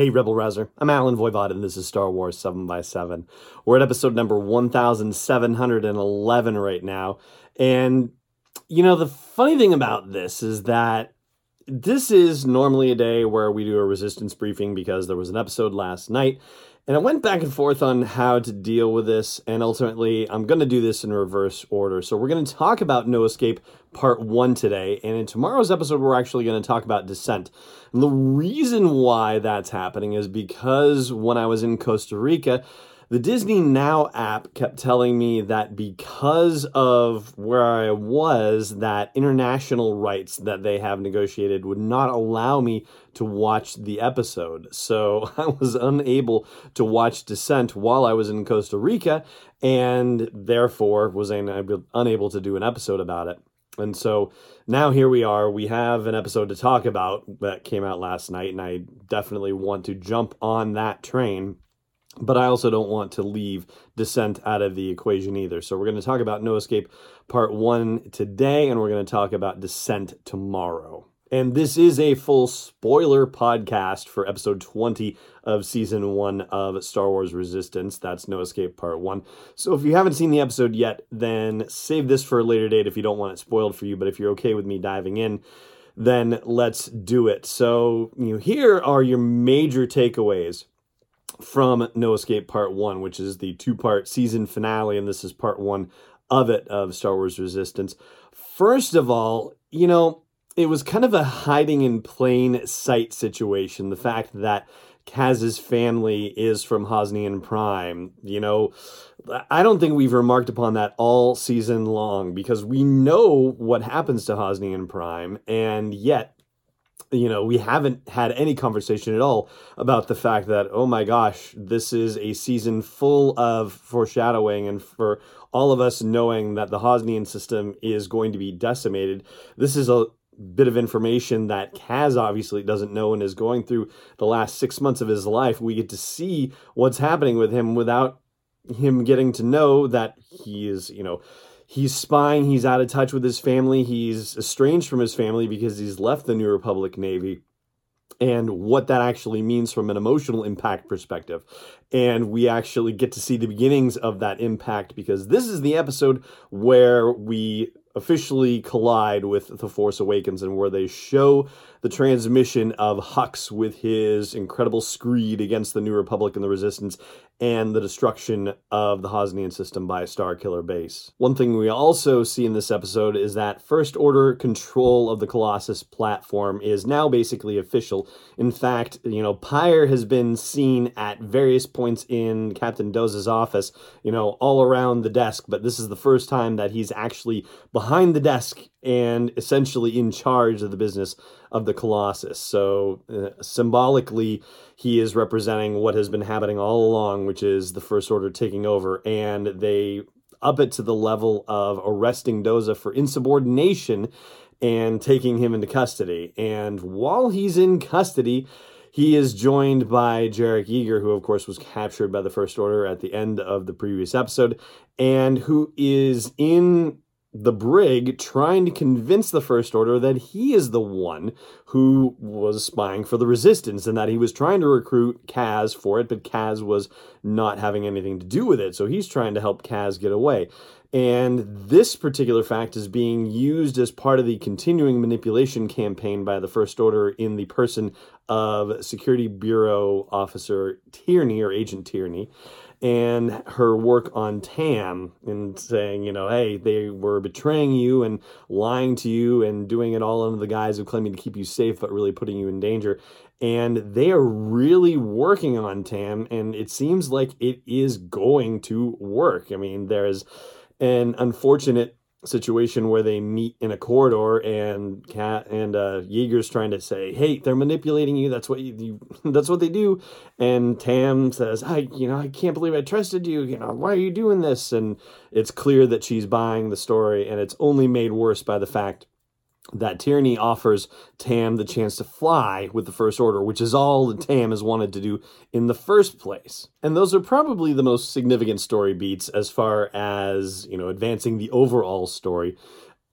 Hey, Rebel Rouser. I'm Allen Voivod, and this is Star Wars 7 by 7 We're at episode number 1711 right now. And, you know, the funny thing about this is that this is normally a day where we do a resistance briefing because there was an episode last night and I went back and forth on how to deal with this, and ultimately, I'm going to do this in reverse order. So, we're going to talk about No Escape Part 1 today, and in tomorrow's episode, we're actually going to talk about Descent. And the reason why that's happening is because when I was in Costa Rica, the Disney Now app kept telling me that because of where I was, that international rights that they have negotiated would not allow me to watch the episode. So I was unable to watch Descent while I was in Costa Rica, and therefore was unable to do an episode about it. And so now here we are. We have an episode to talk about that came out last night, and I definitely want to jump on that train but I also don't want to leave Descent out of the equation either. So we're going to talk about No Escape Part 1 today, and we're going to talk about Descent tomorrow. And this is a full spoiler podcast for episode 20 of season 1 of Star Wars Resistance. That's No Escape Part 1. So if you haven't seen the episode yet, then save this for a later date if you don't want it spoiled for you. But if you're okay with me diving in, then let's do it. So, you know, here are your major takeaways from No Escape Part 1, which is the two part season finale, and this is part one of it of Star Wars Resistance. First of all, you know, it was kind of a hiding in plain sight situation. The fact that Kaz's family is from Hosnian Prime. You know, I don't think we've remarked upon that all season long because we know what happens to Hosnian Prime, and yet you know, we haven't had any conversation at all about the fact that, oh my gosh, this is a season full of foreshadowing and for all of us knowing that the Hosnian system is going to be decimated. This is a bit of information that Kaz obviously doesn't know and is going through the last six months of his life. We get to see what's happening with him without him getting to know that he is, you know, he's spying, he's out of touch with his family, he's estranged from his family because he's left the New Republic Navy and what that actually means from an emotional impact perspective. And we actually get to see the beginnings of that impact because this is the episode where we officially collide with The Force Awakens and where they show the transmission of Hux with his incredible screed against the New Republic and the Resistance and the destruction of the Hosnian system by a Starkiller base. One thing we also see in this episode is that First Order control of the Colossus platform is now basically official. In fact, you know, Pyre has been seen at various points in Captain Doza's office, you know, all around the desk, but this is the first time that he's actually behind the desk and essentially in charge of the business of the Colossus. So uh, symbolically, he is representing what has been happening all along, which is the First Order taking over, and they up it to the level of arresting Doza for insubordination and taking him into custody. And while he's in custody, he is joined by Jarek Yeager, who, of course, was captured by the First Order at the end of the previous episode, and who is in the brig trying to convince the First Order that he is the one who was spying for the Resistance and that he was trying to recruit Kaz for it, but Kaz was not having anything to do with it. So he's trying to help Kaz get away. And this particular fact is being used as part of the continuing manipulation campaign by the First Order in the person of Security Bureau Officer Tierney or Agent Tierney. And her work on Tam and saying, you know, hey, they were betraying you and lying to you and doing it all under the guise of claiming to keep you safe, but really putting you in danger. And they are really working on Tam, and it seems like it is going to work. I mean, there's an unfortunate situation where they meet in a corridor and cat and uh Yeager's trying to say, "Hey, they're manipulating you. That's what you, you that's what they do." And Tam says, "I, you know, I can't believe I trusted you. You know, why are you doing this?" And it's clear that she's buying the story and it's only made worse by the fact that Tierney offers Tam the chance to fly with the First Order, which is all that Tam has wanted to do in the first place. And those are probably the most significant story beats as far as, you know, advancing the overall story.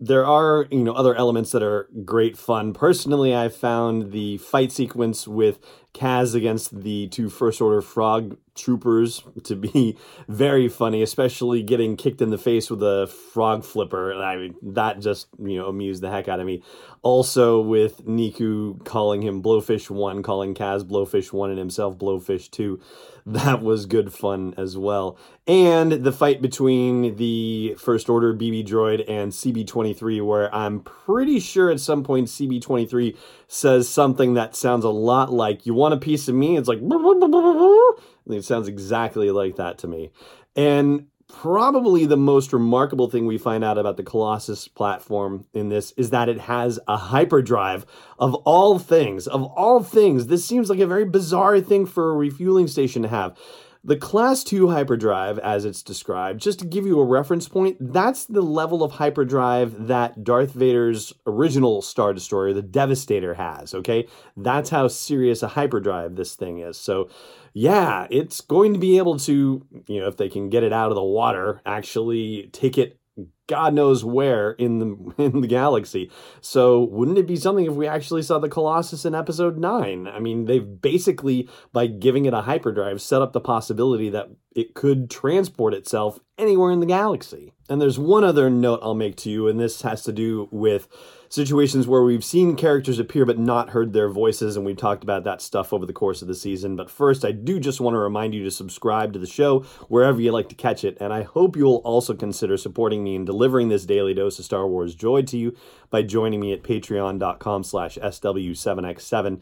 There are, you know, other elements that are great fun. Personally, I found the fight sequence with Kaz against the two First Order Frog troopers to be very funny, especially getting kicked in the face with a frog flipper. I mean, that just, you know, amused the heck out of me. Also, with Neeku calling him Blowfish 1, calling Kaz Blowfish 1 and himself Blowfish 2. That was good fun as well. And the fight between the First Order BB droid and CB23, where I'm pretty sure at some point CB23 says something that sounds a lot like, You want a piece of me? It's like, it sounds exactly like that to me. And probably the most remarkable thing we find out about the Colossus platform in this is that it has a hyperdrive of all things. Of all things, this seems like a very bizarre thing for a refueling station to have. The Class 2 hyperdrive, as it's described, just to give you a reference point, that's the level of hyperdrive that Darth Vader's original Star Destroyer, the Devastator, has, okay? That's how serious a hyperdrive this thing is. So, yeah, it's going to be able to, you know, if they can get it out of the water, actually take it God knows where in the in the galaxy. So wouldn't it be something if we actually saw the Colossus in episode 9? I mean, they've basically by giving it a hyperdrive set up the possibility that it could transport itself anywhere in the galaxy. And there's one other note I'll make to you and this has to do with situations where we've seen characters appear but not heard their voices, and we've talked about that stuff over the course of the season. But first, I do just want to remind you to subscribe to the show wherever you like to catch it, and I hope you'll also consider supporting me in delivering this daily dose of Star Wars joy to you by joining me at patreon.com slash SW7X7.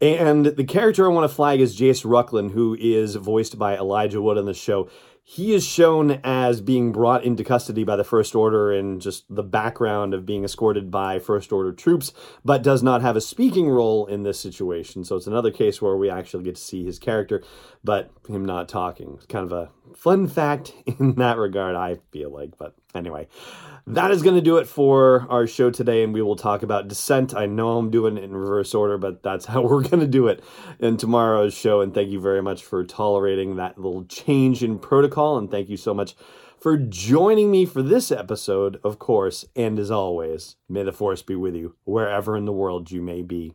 And the character I want to flag is Jace Rucklin, who is voiced by Elijah Wood on the show he is shown as being brought into custody by the First Order and just the background of being escorted by First Order troops, but does not have a speaking role in this situation. So it's another case where we actually get to see his character, but him not talking. It's kind of a fun fact in that regard, I feel like. But anyway, that is going to do it for our show today, and we will talk about Descent. I know I'm doing it in reverse order, but that's how we're going to do it in tomorrow's show. And thank you very much for tolerating that little change in protocol, and thank you so much for joining me for this episode, of course. And as always, may the force be with you wherever in the world you may be.